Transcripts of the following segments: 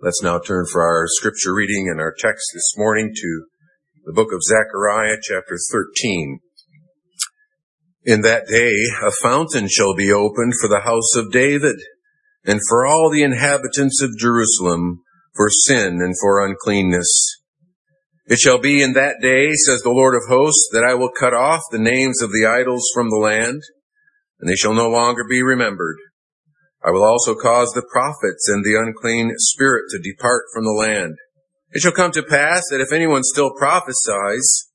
Let's now turn for our scripture reading and our text this morning to the book of Zechariah, chapter 13. In that day, a fountain shall be opened for the house of David and for all the inhabitants of Jerusalem for sin and for uncleanness. It shall be in that day, says the Lord of hosts, that I will cut off the names of the idols from the land, and they shall no longer be remembered. I will also cause the prophets and the unclean spirit to depart from the land. It shall come to pass that if anyone still prophesies,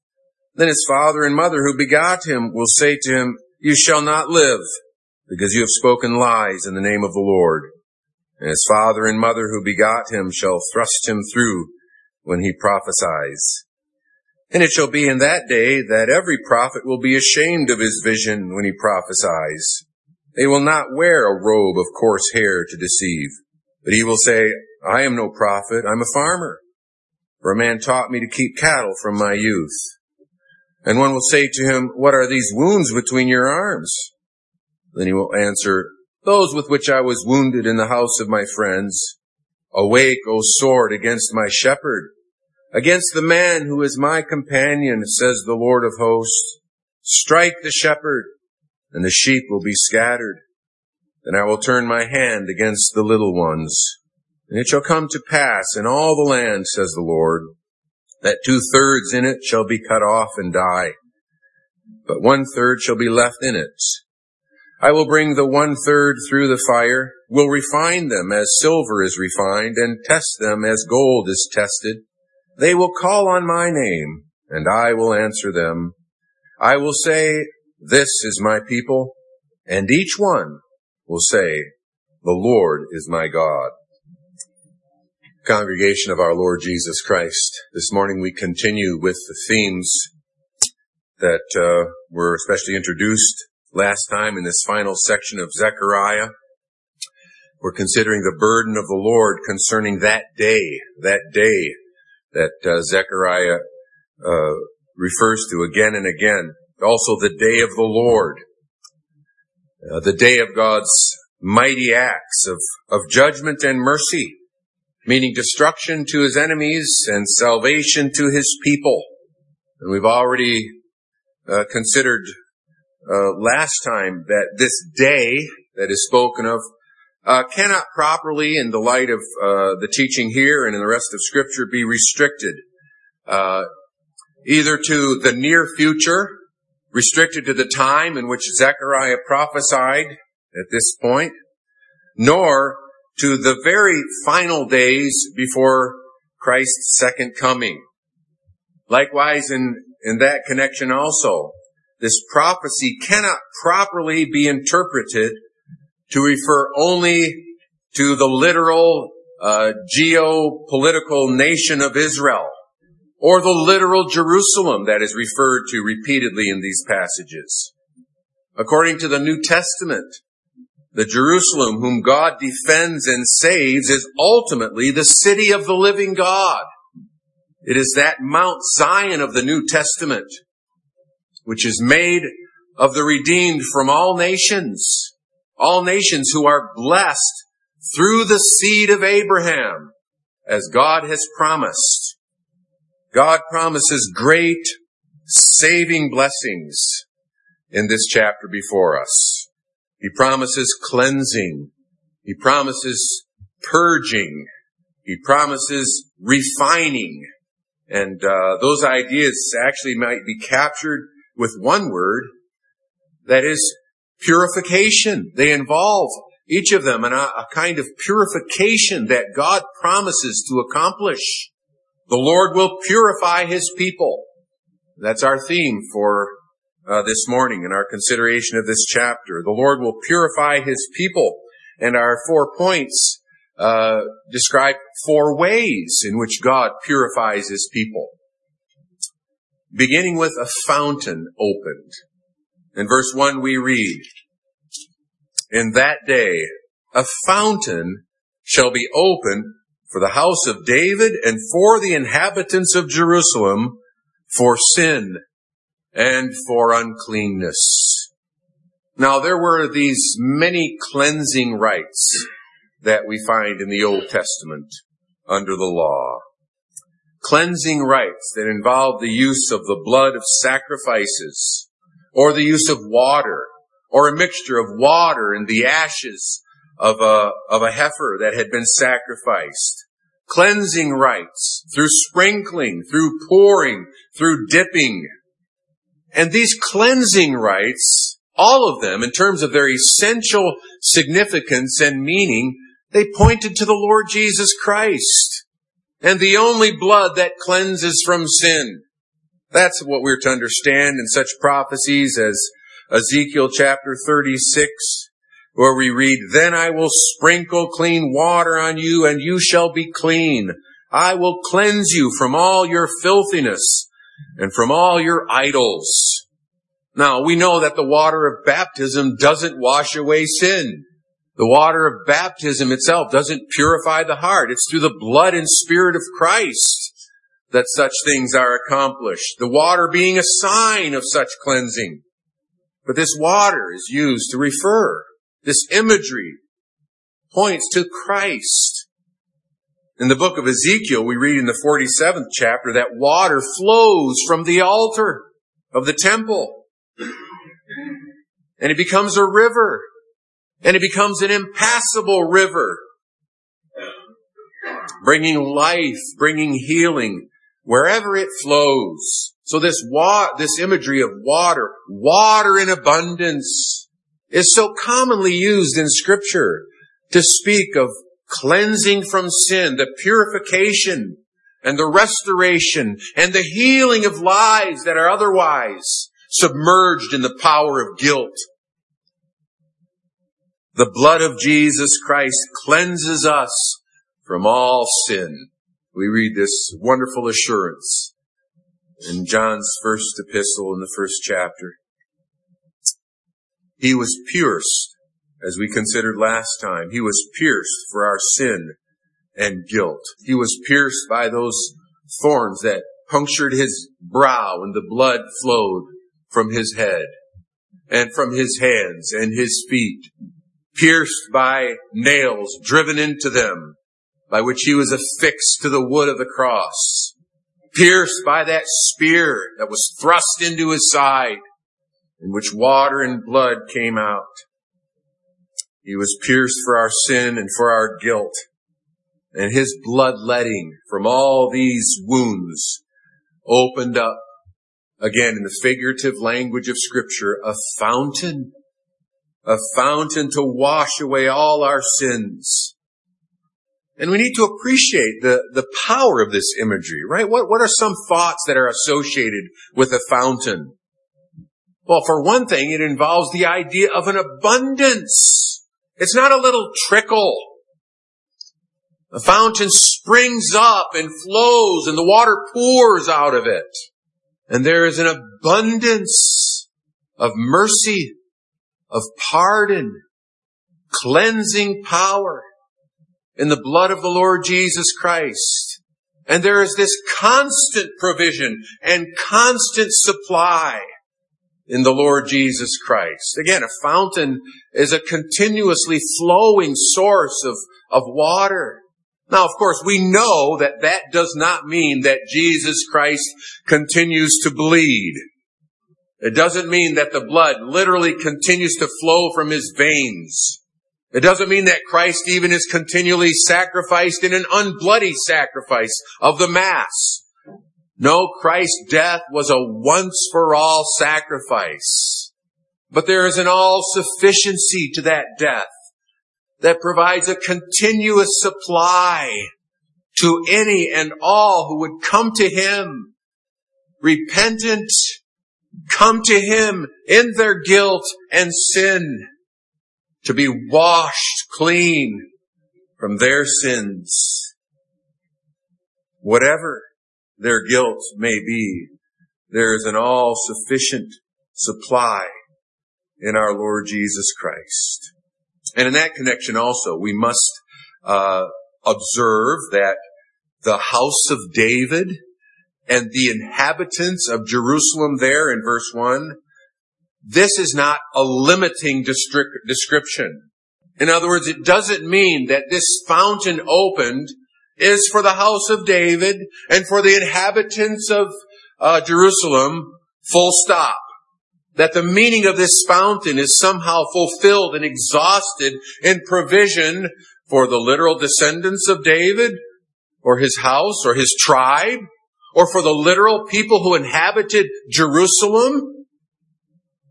then his father and mother who begot him will say to him, You shall not live, because you have spoken lies in the name of the Lord. And his father and mother who begot him shall thrust him through when he prophesies. And it shall be in that day that every prophet will be ashamed of his vision when he prophesies they will not wear a robe of coarse hair to deceive, but he will say, I am no prophet, I'm a farmer. For a man taught me to keep cattle from my youth. And one will say to him, What are these wounds between your arms? Then he will answer, Those with which I was wounded in the house of my friends. Awake, O sword, against my shepherd, against the man who is my companion, says the Lord of hosts. Strike the shepherd, and the sheep will be scattered. Then I will turn my hand against the little ones. And it shall come to pass in all the land, says the Lord, that two thirds in it shall be cut off and die, but one third shall be left in it. I will bring the one third through the fire, will refine them as silver is refined, and test them as gold is tested. They will call on my name, and I will answer them. I will say, this is my people, and each one will say, the Lord is my God. Congregation of our Lord Jesus Christ, this morning we continue with the themes that uh, were especially introduced last time in this final section of Zechariah. We're considering the burden of the Lord concerning that day, that day that uh, Zechariah uh, refers to again and again also the day of the Lord, uh, the day of God's mighty acts of, of judgment and mercy, meaning destruction to his enemies and salvation to his people. And we've already uh, considered uh, last time that this day that is spoken of uh, cannot properly, in the light of uh, the teaching here and in the rest of Scripture, be restricted uh, either to the near future restricted to the time in which Zechariah prophesied at this point, nor to the very final days before Christ's second coming. Likewise, in, in that connection also, this prophecy cannot properly be interpreted to refer only to the literal uh, geopolitical nation of Israel or the literal Jerusalem that is referred to repeatedly in these passages. According to the New Testament, the Jerusalem whom God defends and saves is ultimately the city of the living God. It is that Mount Zion of the New Testament, which is made of the redeemed from all nations, all nations who are blessed through the seed of Abraham, as God has promised. God promises great saving blessings in this chapter before us. He promises cleansing. He promises purging. He promises refining. And uh, those ideas actually might be captured with one word, that is purification. They involve each of them in a, a kind of purification that God promises to accomplish. The Lord will purify His people. That's our theme for uh, this morning in our consideration of this chapter. The Lord will purify His people. And our four points uh, describe four ways in which God purifies His people. Beginning with a fountain opened. In verse 1 we read, In that day a fountain shall be opened for the house of David and for the inhabitants of Jerusalem for sin and for uncleanness. Now there were these many cleansing rites that we find in the Old Testament. under the law. Cleansing rites that involved the use of the blood of sacrifices or the use of water or a mixture of water and the ashes of a, of a heifer that had been sacrificed. Cleansing rites through sprinkling, through pouring, through dipping. And these cleansing rites, all of them in terms of their essential significance and meaning, they pointed to the Lord Jesus Christ and the only blood that cleanses from sin. That's what we're to understand in such prophecies as Ezekiel chapter 36, where we read, Then I will sprinkle clean water on you and you shall be clean. I will cleanse you from all your filthiness and from all your idols. Now we know that the water of baptism doesn't wash away sin. The water of baptism itself doesn't purify the heart. It's through the blood and spirit of Christ that such things are accomplished. The water being a sign of such cleansing. But this water is used to refer. This imagery points to Christ. In the book of Ezekiel, we read in the 47th chapter that water flows from the altar of the temple. And it becomes a river. And it becomes an impassable river. Bringing life, bringing healing, wherever it flows. So this wa- this imagery of water, water in abundance, is so commonly used in scripture to speak of cleansing from sin, the purification and the restoration and the healing of lives that are otherwise submerged in the power of guilt. The blood of Jesus Christ cleanses us from all sin we read this wonderful assurance in John's first epistle in the first chapter. He was pierced, as we considered last time. He was pierced for our sin and guilt. He was pierced by those thorns that punctured his brow and the blood flowed from his head and from his hands and his feet, pierced by nails driven into them by which he was affixed to the wood of the cross, pierced by that spear that was thrust into his side, in which water and blood came out. He was pierced for our sin and for our guilt, and his bloodletting from all these wounds opened up, again in the figurative language of scripture, a fountain, a fountain to wash away all our sins and we need to appreciate the, the power of this imagery, right? What, what are some thoughts that are associated with a fountain? Well, for one thing, it involves the idea of an abundance. It's not a little trickle. The fountain springs up and flows and the water pours out of it. And there is an abundance of mercy, of pardon, cleansing power in the blood of the Lord Jesus Christ. And there is this constant provision and constant supply in the Lord Jesus Christ. Again, a fountain is a continuously flowing source of, of water. Now, of course, we know that that does not mean that Jesus Christ continues to bleed. It doesn't mean that the blood literally continues to flow from his veins. It doesn't mean that Christ even is continually sacrificed in an unbloody sacrifice of the Mass. No, Christ's death was a once for all sacrifice. But there is an all sufficiency to that death that provides a continuous supply to any and all who would come to Him, repentant, come to Him in their guilt and sin to be washed clean from their sins. Whatever their guilt may be, there is an all sufficient supply in our Lord Jesus Christ. And in that connection also, we must uh, observe that the house of David and the inhabitants of Jerusalem there in verse 1 this is not a limiting description. In other words, it doesn't mean that this fountain opened is for the house of David and for the inhabitants of uh, Jerusalem, full stop. That the meaning of this fountain is somehow fulfilled and exhausted in provision for the literal descendants of David or his house or his tribe or for the literal people who inhabited Jerusalem.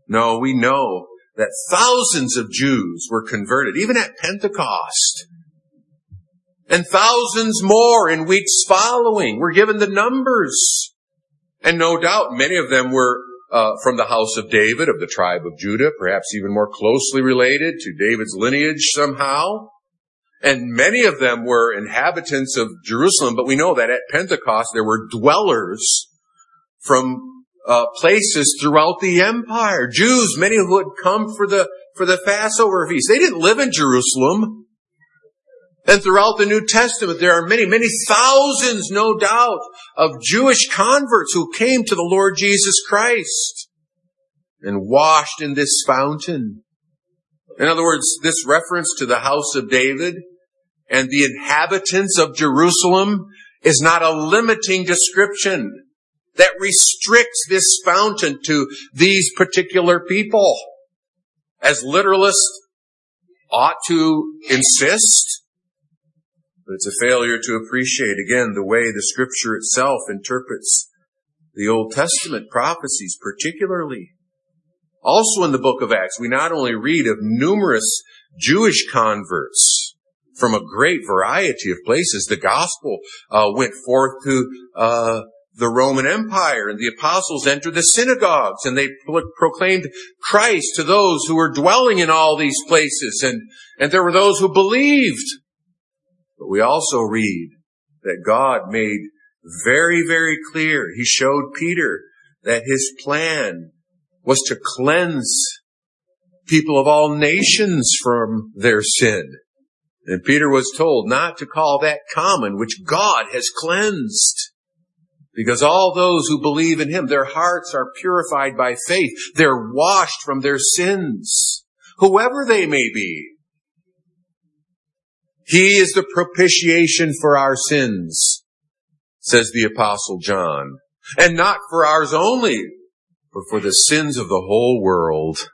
No, we know that thousands of Jews were converted, even at Pentecost. And thousands more in weeks following. We're given the numbers. And no doubt many of them were uh, from the house of David, of the tribe of Judah, perhaps even more closely related to David's lineage somehow. And many of them were inhabitants of Jerusalem, but we know that at Pentecost there were dwellers from uh, places throughout the empire. Jews, many who had come for the for the Passover feast, they didn't live in Jerusalem. And throughout the New Testament, there are many, many thousands, no doubt, of Jewish converts who came to the Lord Jesus Christ and washed in this fountain. In other words, this reference to the house of David and the inhabitants of Jerusalem is not a limiting description that restricts this fountain to these particular people. As literalists ought to insist, but it's a failure to appreciate again the way the scripture itself interprets the Old Testament prophecies particularly. Also in the book of Acts, we not only read of numerous Jewish converts from a great variety of places. The gospel uh, went forth to uh, the Roman Empire and the apostles entered the synagogues and they proclaimed Christ to those who were dwelling in all these places and, and there were those who believed. But we also read that God made very, very clear. He showed Peter that his plan was to cleanse people of all nations from their sin. And Peter was told not to call that common, which God has cleansed. Because all those who believe in Him, their hearts are purified by faith. They're washed from their sins, whoever they may be. He is the propitiation for our sins, says the apostle John. And not for ours only, but for the sins of the whole world,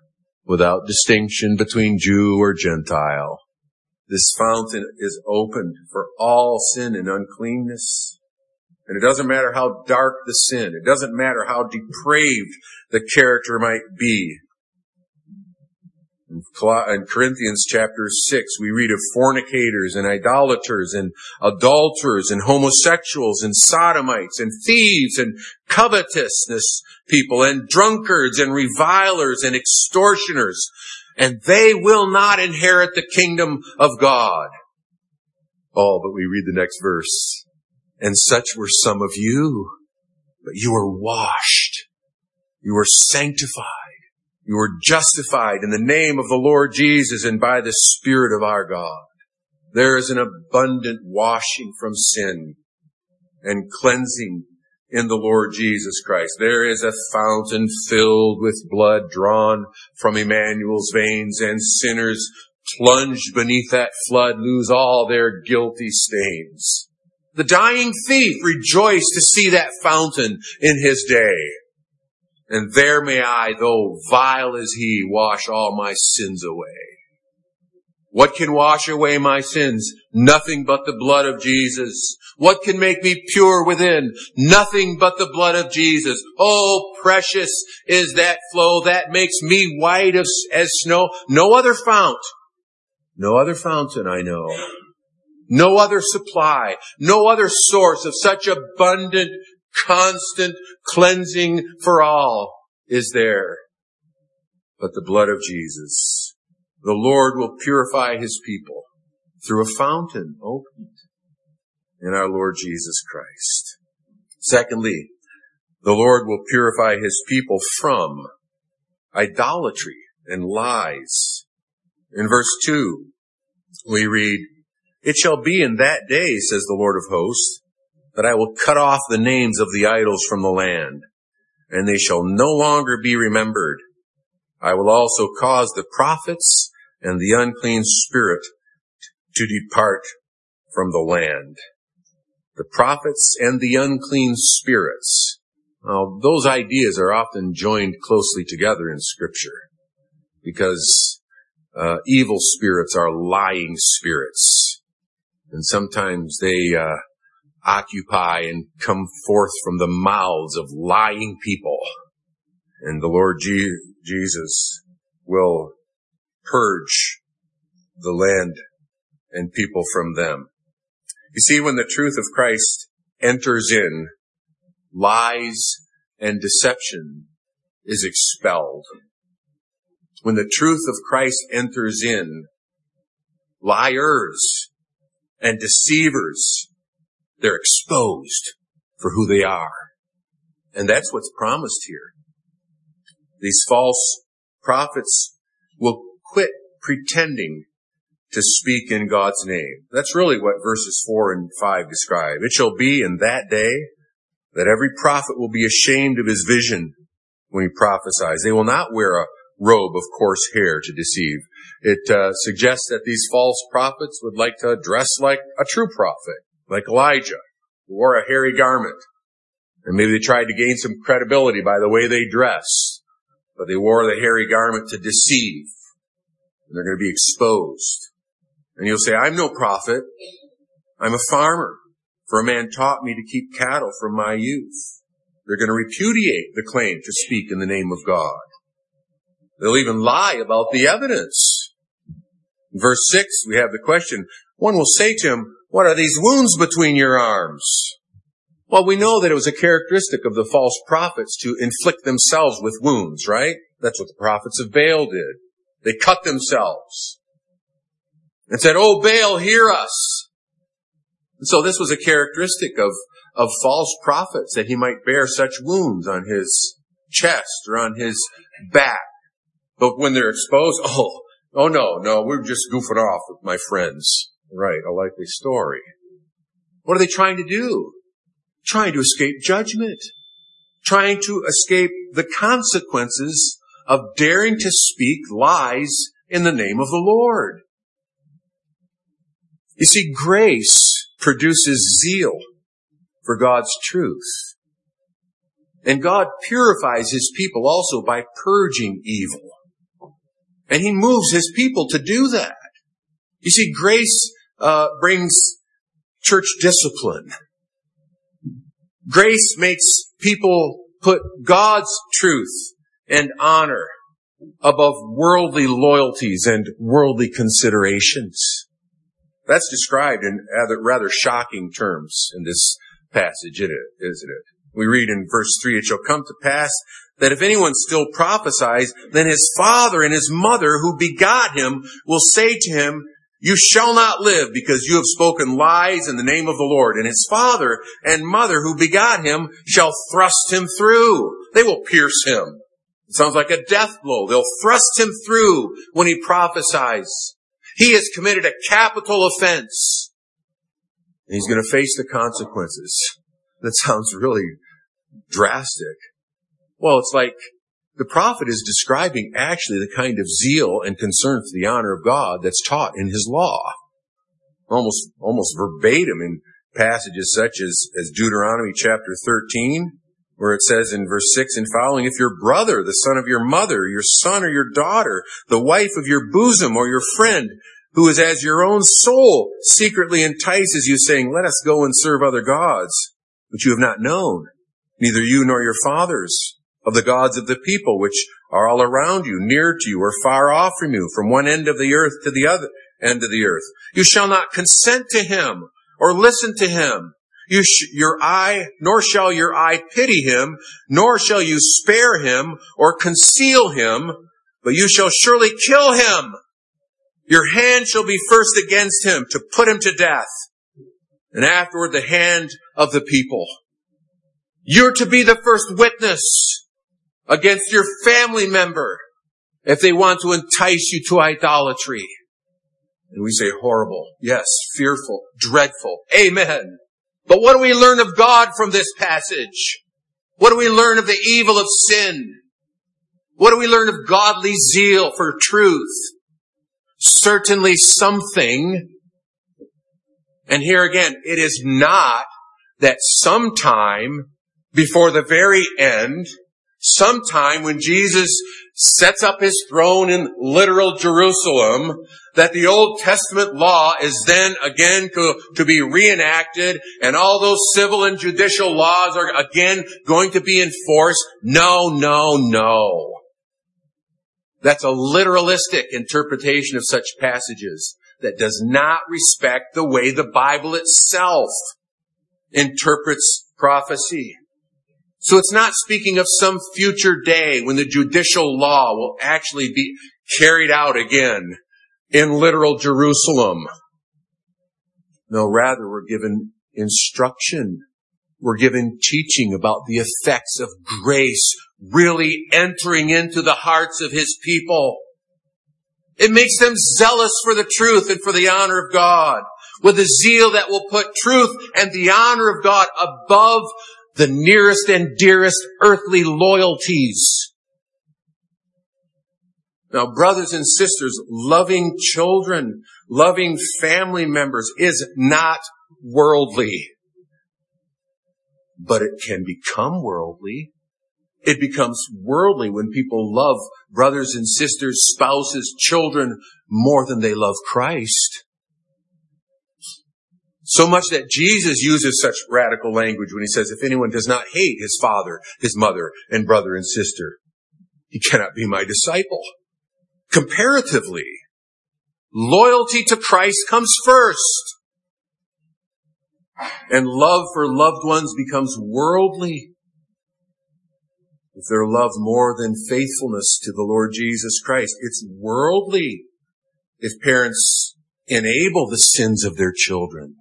without distinction between Jew or Gentile. This fountain is opened for all sin and uncleanness. And it doesn't matter how dark the sin. It doesn't matter how depraved the character might be. In Corinthians chapter 6, we read of fornicators and idolaters and adulterers and homosexuals and sodomites and thieves and covetousness people and drunkards and revilers and extortioners. And they will not inherit the kingdom of God. Oh, but we read the next verse. And such were some of you. But you were washed. You were sanctified. You are justified in the name of the Lord Jesus and by the Spirit of our God. There is an abundant washing from sin and cleansing in the Lord Jesus Christ. There is a fountain filled with blood drawn from Emmanuel's veins and sinners plunged beneath that flood lose all their guilty stains. The dying thief rejoiced to see that fountain in his day. And there may I, though vile as he, wash all my sins away. What can wash away my sins? Nothing but the blood of Jesus. What can make me pure within? Nothing but the blood of Jesus. Oh, precious is that flow that makes me white as, as snow. No other fount. No other fountain I know no other supply, no other source of such abundant, constant cleansing for all is there but the blood of Jesus. The Lord will purify his people through a fountain opened in our Lord Jesus Christ. Secondly, the Lord will purify his people from idolatry and lies. In verse 2, we read, it shall be in that day, says the Lord of hosts, that I will cut off the names of the idols from the land, and they shall no longer be remembered. I will also cause the prophets and the unclean spirit to depart from the land. the prophets and the unclean spirits. Now, those ideas are often joined closely together in scripture because uh, evil spirits are lying spirits. And sometimes they uh, occupy and come forth from the mouths of lying people. And the Lord G- Jesus will purge the land and people from them. You see, when the truth of Christ enters in, lies and deception is expelled. When the truth of Christ enters in, liars and deceivers, they're exposed for who they are. And that's what's promised here. These false prophets will quit pretending to speak in God's name. That's really what verses 4 and 5 describe. It shall be in that day that every prophet will be ashamed of his vision when he prophesies. They will not wear a robe of coarse hair to deceive. It uh, suggests that these false prophets would like to dress like a true prophet, like Elijah, who wore a hairy garment. And maybe they tried to gain some credibility by the way they dressed, but they wore the hairy garment to deceive. And they're going to be exposed. And you'll say, I'm no prophet. I'm a farmer. For a man taught me to keep cattle from my youth. They're going to repudiate the claim to speak in the name of God. They'll even lie about the evidence. In verse 6, we have the question, one will say to him, what are these wounds between your arms? Well, we know that it was a characteristic of the false prophets to inflict themselves with wounds, right? That's what the prophets of Baal did. They cut themselves and said, Oh, Baal, hear us. And so this was a characteristic of, of false prophets that he might bear such wounds on his chest or on his back. But when they're exposed, oh, oh no, no, we're just goofing off with my friends. Right, a likely story. What are they trying to do? Trying to escape judgment. Trying to escape the consequences of daring to speak lies in the name of the Lord. You see, grace produces zeal for God's truth. And God purifies His people also by purging evil. And He moves His people to do that. You see, grace uh, brings church discipline. Grace makes people put God's truth and honor above worldly loyalties and worldly considerations. That's described in rather, shocking terms in this passage, isn't it? We read in verse 3, It shall come to pass that if anyone still prophesies, then his father and his mother who begot him will say to him, You shall not live because you have spoken lies in the name of the Lord. And his father and mother who begot him shall thrust him through. They will pierce him. It sounds like a death blow. They'll thrust him through when he prophesies. He has committed a capital offense. And he's going to face the consequences. That sounds really drastic. Well, it's like the prophet is describing actually the kind of zeal and concern for the honor of God that's taught in his law. Almost, almost verbatim in passages such as, as Deuteronomy chapter 13, where it says in verse 6 and following, if your brother, the son of your mother, your son or your daughter, the wife of your bosom or your friend, who is as your own soul, secretly entices you, saying, let us go and serve other gods, which you have not known, neither you nor your fathers, of the gods of the people, which are all around you, near to you, or far off from you, from one end of the earth to the other end of the earth. You shall not consent to him, or listen to him, you sh- your eye, nor shall your eye pity him, nor shall you spare him or conceal him, but you shall surely kill him. Your hand shall be first against him to put him to death, and afterward the hand of the people. You're to be the first witness against your family member if they want to entice you to idolatry. And we say horrible, yes, fearful, dreadful, amen. But what do we learn of God from this passage? What do we learn of the evil of sin? What do we learn of godly zeal for truth? Certainly something. And here again, it is not that sometime before the very end, sometime when Jesus sets up his throne in literal Jerusalem, that the Old Testament law is then again to, to, be reenacted and all those civil and judicial laws are again going to be enforced. No, no, no. That's a literalistic interpretation of such passages that does not respect the way the Bible itself interprets prophecy. So it's not speaking of some future day when the judicial law will actually be carried out again in literal Jerusalem. No, rather we're given instruction. We're given teaching about the effects of grace really entering into the hearts of his people. It makes them zealous for the truth and for the honor of God with a zeal that will put truth and the honor of God above the nearest and dearest earthly loyalties. Now, brothers and sisters, loving children, loving family members is not worldly. But it can become worldly. It becomes worldly when people love brothers and sisters, spouses, children more than they love Christ. So much that Jesus uses such radical language when he says, if anyone does not hate his father, his mother, and brother and sister, he cannot be my disciple. Comparatively, loyalty to Christ comes first. And love for loved ones becomes worldly. If they're loved more than faithfulness to the Lord Jesus Christ, it's worldly. If parents enable the sins of their children,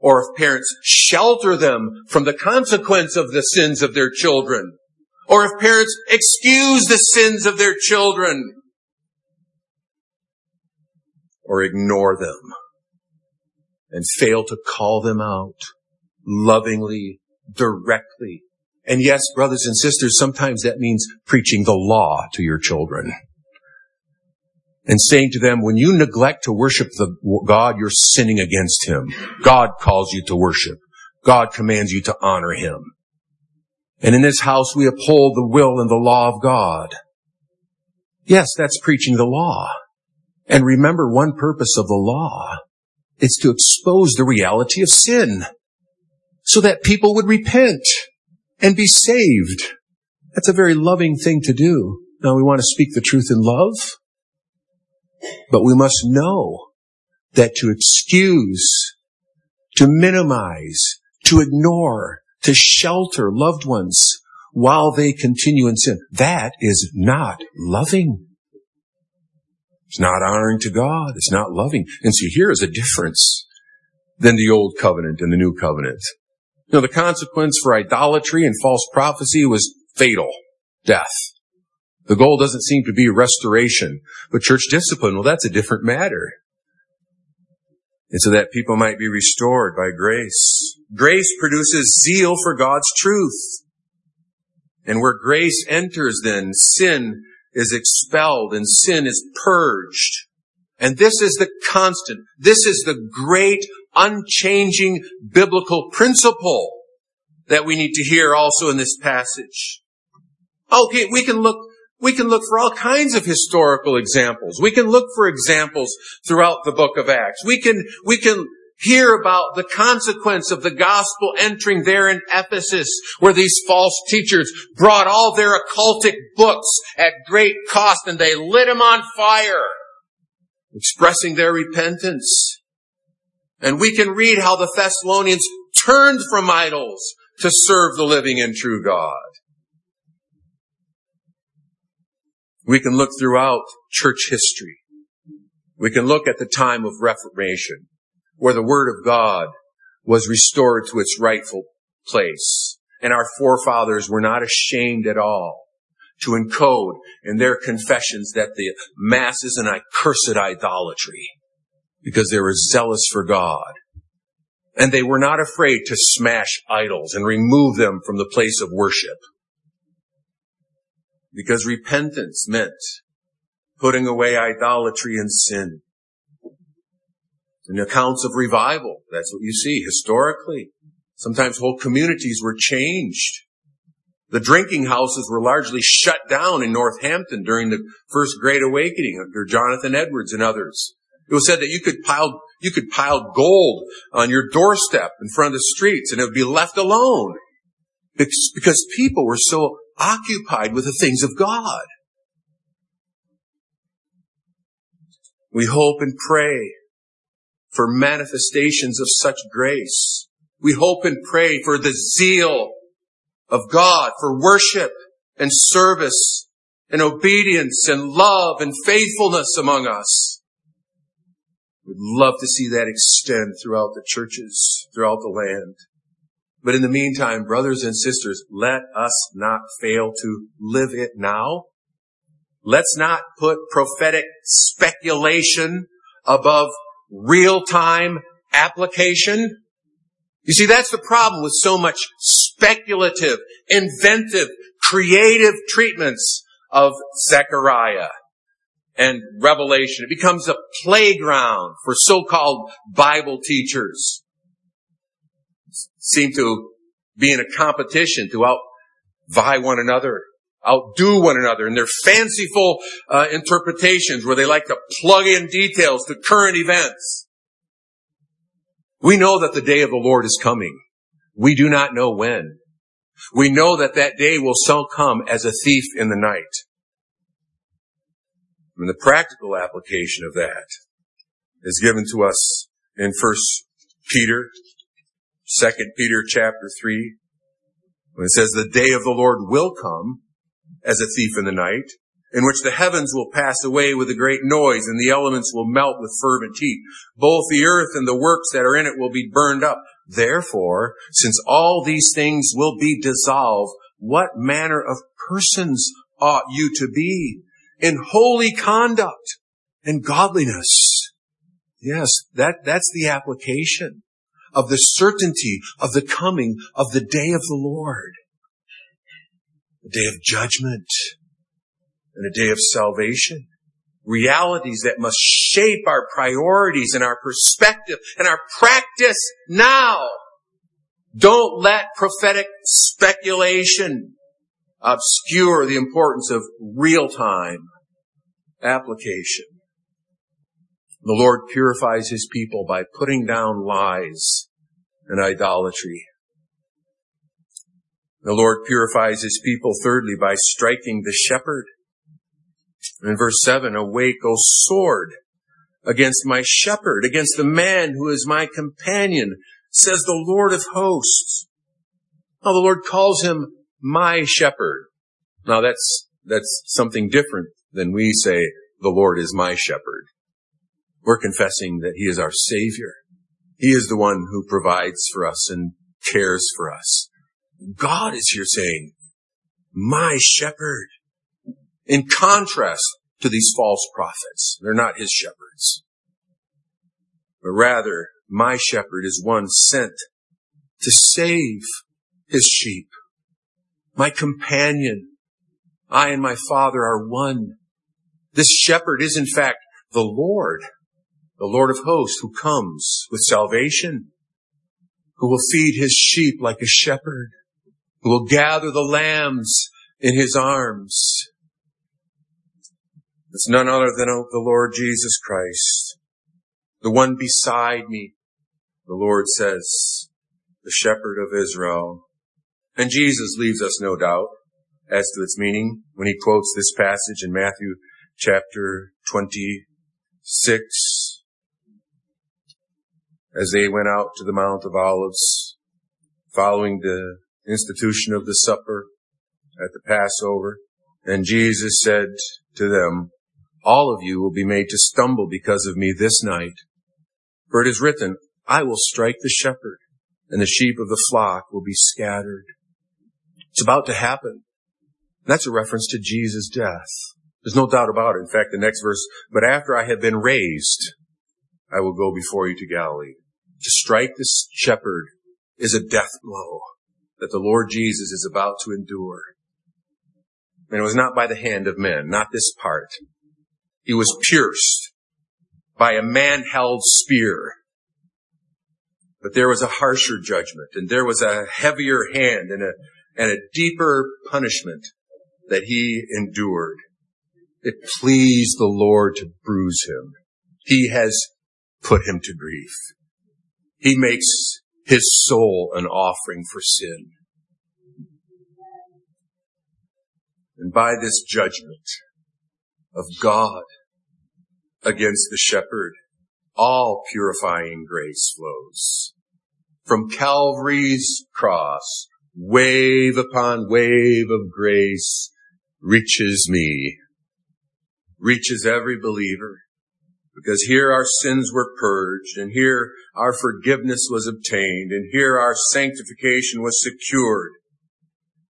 or if parents shelter them from the consequence of the sins of their children, or if parents excuse the sins of their children, or ignore them and fail to call them out lovingly, directly. And yes, brothers and sisters, sometimes that means preaching the law to your children and saying to them, when you neglect to worship the God, you're sinning against him. God calls you to worship. God commands you to honor him. And in this house, we uphold the will and the law of God. Yes, that's preaching the law. And remember one purpose of the law. It's to expose the reality of sin so that people would repent and be saved. That's a very loving thing to do. Now we want to speak the truth in love, but we must know that to excuse, to minimize, to ignore, to shelter loved ones while they continue in sin, that is not loving. It's not honoring to God. It's not loving. And see, here is a difference than the old covenant and the new covenant. You the consequence for idolatry and false prophecy was fatal. Death. The goal doesn't seem to be restoration, but church discipline, well, that's a different matter. And so that people might be restored by grace. Grace produces zeal for God's truth. And where grace enters then, sin is expelled and sin is purged. And this is the constant, this is the great unchanging biblical principle that we need to hear also in this passage. Okay, we can look, we can look for all kinds of historical examples. We can look for examples throughout the book of Acts. We can, we can hear about the consequence of the gospel entering there in Ephesus, where these false teachers brought all their occultic books at great cost and they lit them on fire, expressing their repentance. And we can read how the Thessalonians turned from idols to serve the living and true God. We can look throughout church history. We can look at the time of Reformation where the Word of God was restored to its rightful place. And our forefathers were not ashamed at all to encode in their confessions that the Mass is an accursed idolatry because they were zealous for God. And they were not afraid to smash idols and remove them from the place of worship. Because repentance meant putting away idolatry and sin in accounts of revival. That's what you see historically. Sometimes whole communities were changed. The drinking houses were largely shut down in Northampton during the first Great Awakening under Jonathan Edwards and others. It was said that you could pile, you could pile gold on your doorstep in front of the streets and it would be left alone because people were so occupied with the things of God. We hope and pray for manifestations of such grace. We hope and pray for the zeal of God for worship and service and obedience and love and faithfulness among us. We'd love to see that extend throughout the churches, throughout the land. But in the meantime, brothers and sisters, let us not fail to live it now. Let's not put prophetic speculation above real-time application. You see, that's the problem with so much speculative, inventive, creative treatments of Zechariah and Revelation. It becomes a playground for so-called Bible teachers. Seem to be in a competition to outvie one another, outdo one another in their fanciful uh, interpretations where they like to plug in details to current events. We know that the day of the Lord is coming. We do not know when. We know that that day will so come as a thief in the night. And the practical application of that is given to us in First Peter, Second Peter chapter three, when it says the day of the Lord will come as a thief in the night, in which the heavens will pass away with a great noise and the elements will melt with fervent heat. Both the earth and the works that are in it will be burned up. Therefore, since all these things will be dissolved, what manner of persons ought you to be in holy conduct and godliness? Yes, that, that's the application of the certainty of the coming of the day of the Lord. A day of judgment and a day of salvation. Realities that must shape our priorities and our perspective and our practice now. Don't let prophetic speculation obscure the importance of real-time application. The Lord purifies His people by putting down lies and idolatry. The Lord purifies His people thirdly by striking the shepherd. In verse 7, awake, O sword, against my shepherd, against the man who is my companion, says the Lord of hosts. Now the Lord calls him my shepherd. Now that's, that's something different than we say, the Lord is my shepherd. We're confessing that he is our savior. He is the one who provides for us and cares for us. God is here saying, my shepherd in contrast to these false prophets. They're not his shepherds. But rather, my shepherd is one sent to save his sheep. My companion, I and my father are one. This shepherd is in fact the Lord, the Lord of hosts who comes with salvation, who will feed his sheep like a shepherd, who will gather the lambs in his arms, it's none other than the Lord Jesus Christ, the one beside me, the Lord says, the shepherd of Israel. And Jesus leaves us no doubt as to its meaning when he quotes this passage in Matthew chapter 26. As they went out to the Mount of Olives, following the institution of the supper at the Passover, and Jesus said to them, all of you will be made to stumble because of me this night. For it is written, I will strike the shepherd and the sheep of the flock will be scattered. It's about to happen. That's a reference to Jesus' death. There's no doubt about it. In fact, the next verse, but after I have been raised, I will go before you to Galilee. To strike the shepherd is a death blow that the Lord Jesus is about to endure. And it was not by the hand of men, not this part. He was pierced by a man-held spear. But there was a harsher judgment and there was a heavier hand and a, and a deeper punishment that he endured. It pleased the Lord to bruise him. He has put him to grief. He makes his soul an offering for sin. And by this judgment of God against the shepherd, all purifying grace flows. From Calvary's cross, wave upon wave of grace reaches me, reaches every believer, because here our sins were purged, and here our forgiveness was obtained, and here our sanctification was secured.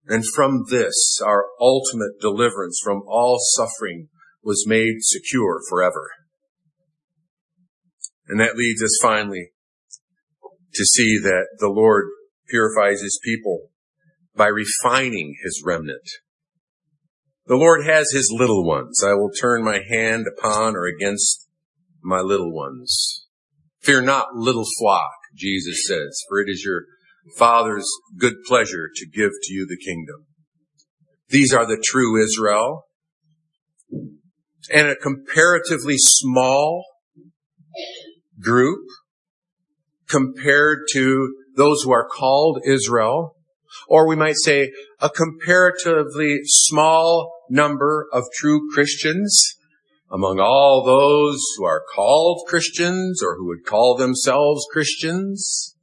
And from this, our ultimate deliverance from all suffering was made secure forever. And that leads us finally to see that the Lord purifies his people by refining his remnant. The Lord has his little ones. I will turn my hand upon or against my little ones. Fear not, little flock, Jesus says, for it is your Father's good pleasure to give to you the kingdom. These are the true Israel. And a comparatively small group compared to those who are called Israel, or we might say a comparatively small number of true Christians among all those who are called Christians or who would call themselves Christians.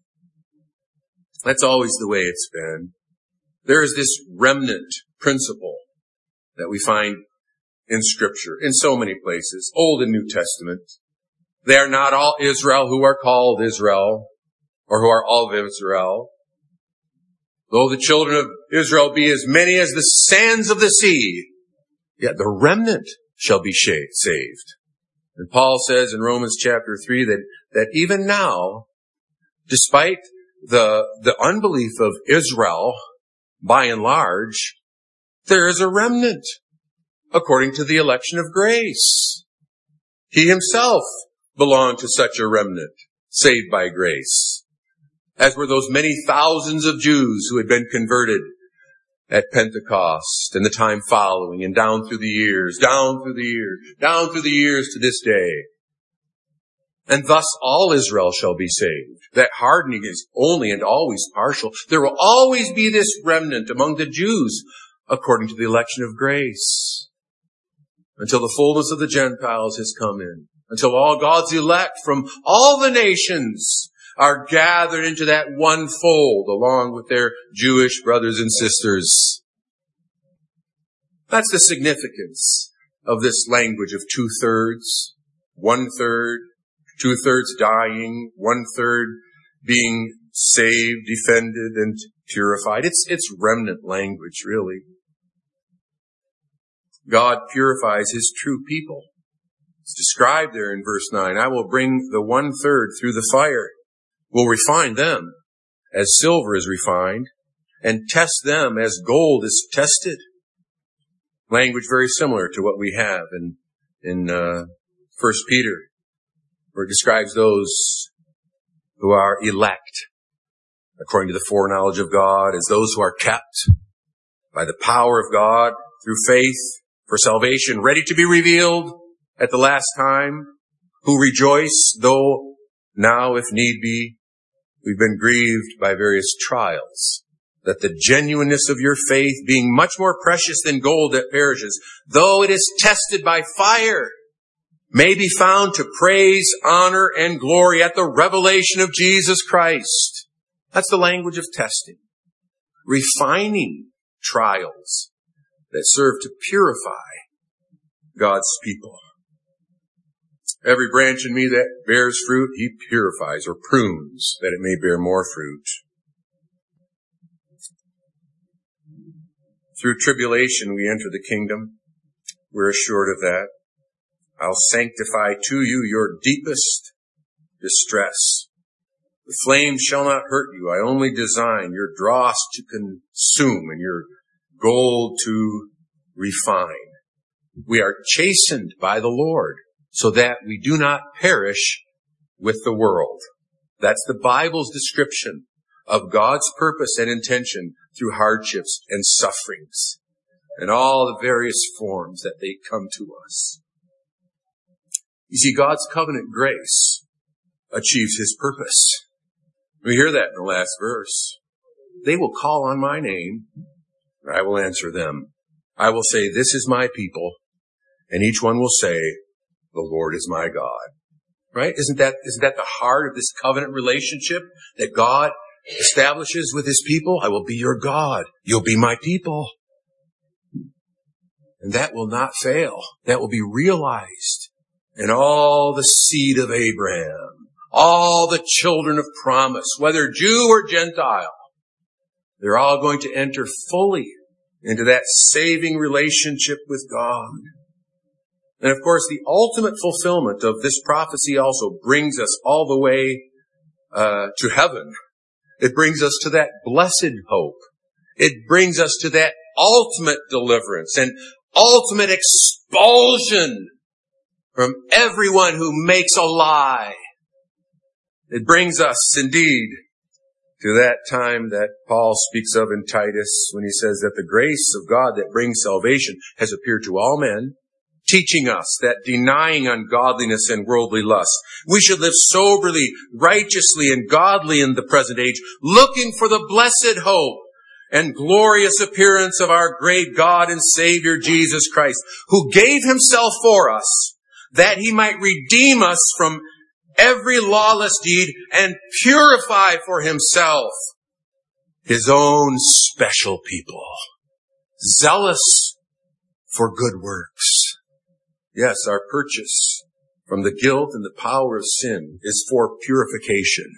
That's always the way it's been. There is this remnant principle that we find in scripture in so many places, Old and New Testament. They are not all Israel who are called Israel or who are all of Israel. Though the children of Israel be as many as the sands of the sea, yet the remnant shall be saved. And Paul says in Romans chapter 3 that, that even now, despite the, the unbelief of Israel, by and large, there is a remnant according to the election of grace. He himself belonged to such a remnant, saved by grace, as were those many thousands of Jews who had been converted at Pentecost and the time following and down through the years, down through the years, down through the years to this day. And thus all Israel shall be saved. That hardening is only and always partial. There will always be this remnant among the Jews according to the election of grace until the fullness of the Gentiles has come in, until all God's elect from all the nations are gathered into that one fold along with their Jewish brothers and sisters. That's the significance of this language of two thirds, one third, two thirds dying, one third being saved, defended, and purified. It's, it's remnant language, really. God purifies his true people. It's described there in verse 9. I will bring the one third through the fire, will refine them as silver is refined, and test them as gold is tested. Language very similar to what we have in, in, uh, First Peter, where it describes those who are elect according to the foreknowledge of God as those who are kept by the power of God through faith for salvation ready to be revealed at the last time, who rejoice though now, if need be, we've been grieved by various trials, that the genuineness of your faith being much more precious than gold that perishes, though it is tested by fire, may be found to praise, honor, and glory at the revelation of Jesus Christ. That's the language of testing. Refining trials that serve to purify God's people. Every branch in me that bears fruit, he purifies or prunes that it may bear more fruit. Through tribulation we enter the kingdom. We're assured of that. I'll sanctify to you your deepest distress. The flame shall not hurt you. I only design your dross to consume and your gold to refine. We are chastened by the Lord so that we do not perish with the world. That's the Bible's description of God's purpose and intention through hardships and sufferings and all the various forms that they come to us. You see, God's covenant grace achieves his purpose. We hear that in the last verse. They will call on my name. and I will answer them. I will say, this is my people. And each one will say, the Lord is my God. Right? Isn't that, isn't that the heart of this covenant relationship that God establishes with his people? I will be your God. You'll be my people. And that will not fail. That will be realized And all the seed of Abraham, all the children of promise, whether Jew or Gentile. They're all going to enter fully into that saving relationship with God. And of course, the ultimate fulfillment of this prophecy also brings us all the way uh, to heaven. It brings us to that blessed hope. It brings us to that ultimate deliverance and ultimate expulsion from everyone who makes a lie. It brings us indeed to that time that Paul speaks of in Titus when he says that the grace of God that brings salvation has appeared to all men, teaching us that denying ungodliness and worldly lust, we should live soberly, righteously, and godly in the present age, looking for the blessed hope and glorious appearance of our great God and Savior Jesus Christ, who gave himself for us that he might redeem us from every lawless deed and purify for himself his own special people, zealous for good works. Yes, our purchase from the guilt and the power of sin is for purification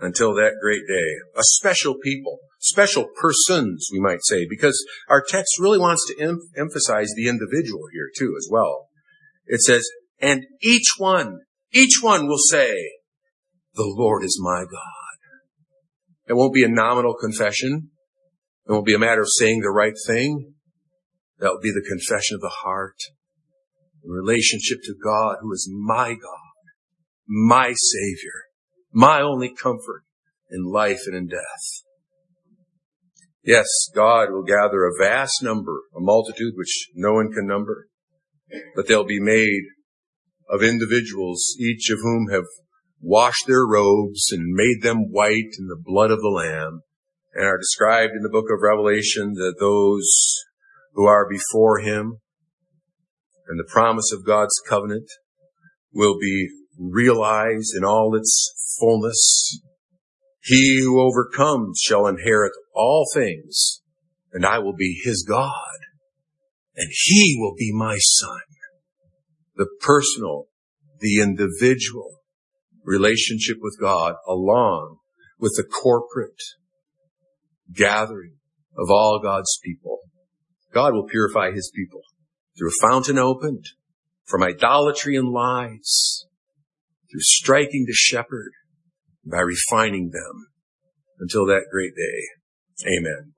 until that great day. A special people, special persons, we might say, because our text really wants to em- emphasize the individual here too as well. It says, and each one, each one will say, the Lord is my God. It won't be a nominal confession. It won't be a matter of saying the right thing. That will be the confession of the heart. The relationship to God who is my God, my Savior, my only comfort in life and in death. Yes, God will gather a vast number, a multitude which no one can number, but they'll be made of individuals, each of whom have washed their robes and made them white in the blood of the Lamb, and are described in the book of Revelation that those who are before him and the promise of God's covenant will be realized in all its fullness. He who overcomes shall inherit all things, and I will be his God, and he will be my son the personal, the individual relationship with God along with the corporate gathering of all God's people. God will purify his people through a fountain opened from idolatry and lies, through striking the shepherd, by refining them until that great day. Amen.